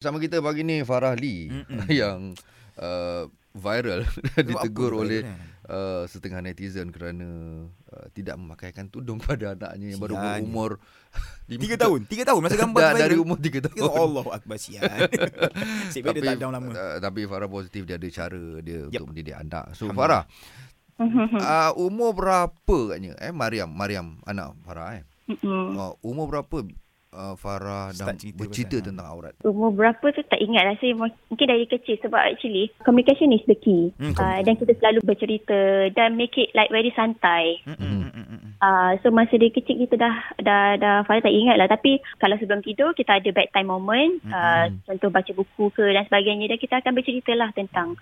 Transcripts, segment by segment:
Sama kita pagi ni Farah Lee Mm-mm. yang uh, viral ditegur oleh uh, setengah netizen kerana uh, tidak memakaikan tudung pada anaknya yang baru berumur lima Tiga tahun Tiga tahun Masa gambar Dah, tu dari viral. umur tiga Ya tahun. Allah Akbar sial Sip dia tak down lama uh, tapi Farah positif dia ada cara dia Yup. untuk mendidik anak. So Farah, Mhm. uh, umur berapa katnya? Eh Mariam, Mariam anak Farah eh. Mm-mm. Uh, umur berapa uh, Farah dah Start cerita bercerita pasal- tentang aurat? Umur berapa tu tak ingat lah. Saya mungkin dari kecil sebab actually communication is the key. Hmm, uh, dan kita selalu bercerita dan make it like very santai. Mm, mm, mm, mm, mm. Uh, so masa dia kecil kita dah dah dah Farah tak ingat lah tapi kalau sebelum tidur kita ada bedtime moment. Uh, contoh baca buku ke dan sebagainya dan kita akan bercerita lah tentang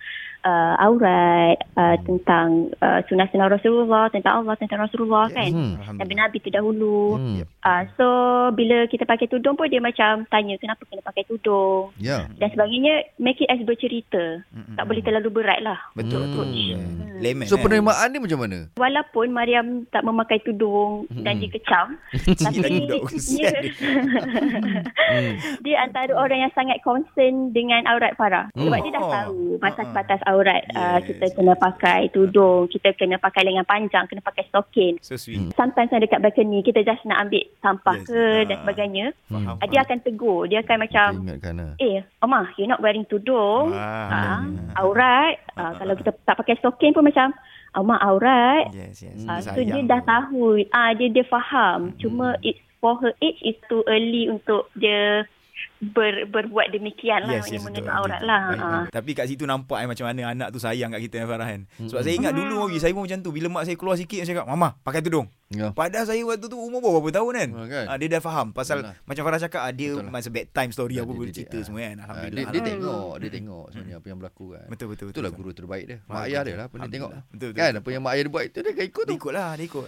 uh, aurat uh, tentang uh, sunnah-sunnah Rasulullah tentang Allah tentang Rasulullah kan? Hmm. Nabi-Nabi terdahulu Hmm. uh, so bila kita pakai tudung pun dia macam tanya kenapa kena pakai tudung? Ya. dan sebagainya make it as bercerita. Mm, mm, tak boleh terlalu berat lah. Betul Hmm. betul Hmm. Lemon So eh. penerimaan dia macam mana? walaupun Mariam tak memakai tudung dan Hmm. dia kecam tapi dia. Hmm. dia antara orang yang sangat concern dengan aurat Farah sebab Hmm. dia dah Oh. tahu batas-batas aurat uh, Yes. kita kena pakai tudung kita kena pakai lengan panjang kena pakai stokin So sweet sometimes yang dekat balcony kita just nak ambil sampah Yes. ke dan Ah. sebagainya Faham uh, dia akan tegur dia akan macam lah. Eh, Omah, you're not wearing tudung. Ah. Ah, aurat. Ah, kalau kita tak pakai stokin pun macam, Omah aurat. Yes yes Dia so dia dah tahu. Ah, dia dia faham. Cuma it's for her age is too early untuk dia ber, berbuat demikian lah Yes, yes, betul. aurat lah. Baik, baik. Tapi kat situ nampak eh, macam mana anak tu sayang kat kita eh, Farah kan. Sebab saya ingat dulu lagi saya pun macam tu. Bila mak saya keluar sikit saya cakap, "Mama, pakai tudung." Ya. Padahal saya waktu tu umur berapa tahun kan. Ah, kan? Ah, dia dah faham pasal Yalah. macam Farah cakap dia Betul lah. masa bedtime story Ya, apa dia boleh didik, cerita semua kan. Ah, dia, Alhamdulillah. dia tengok, dia tengok sebenarnya apa yang berlaku kan. Betul betul betul. Itulah guru terbaik dia. Mak Ah, ayah dia lah apa dia tengok. Alhamdulillah. Betul betul. Kan apa yang mak ayah dia buat itu dia ikut dia tu. ikut lah, dia ikut.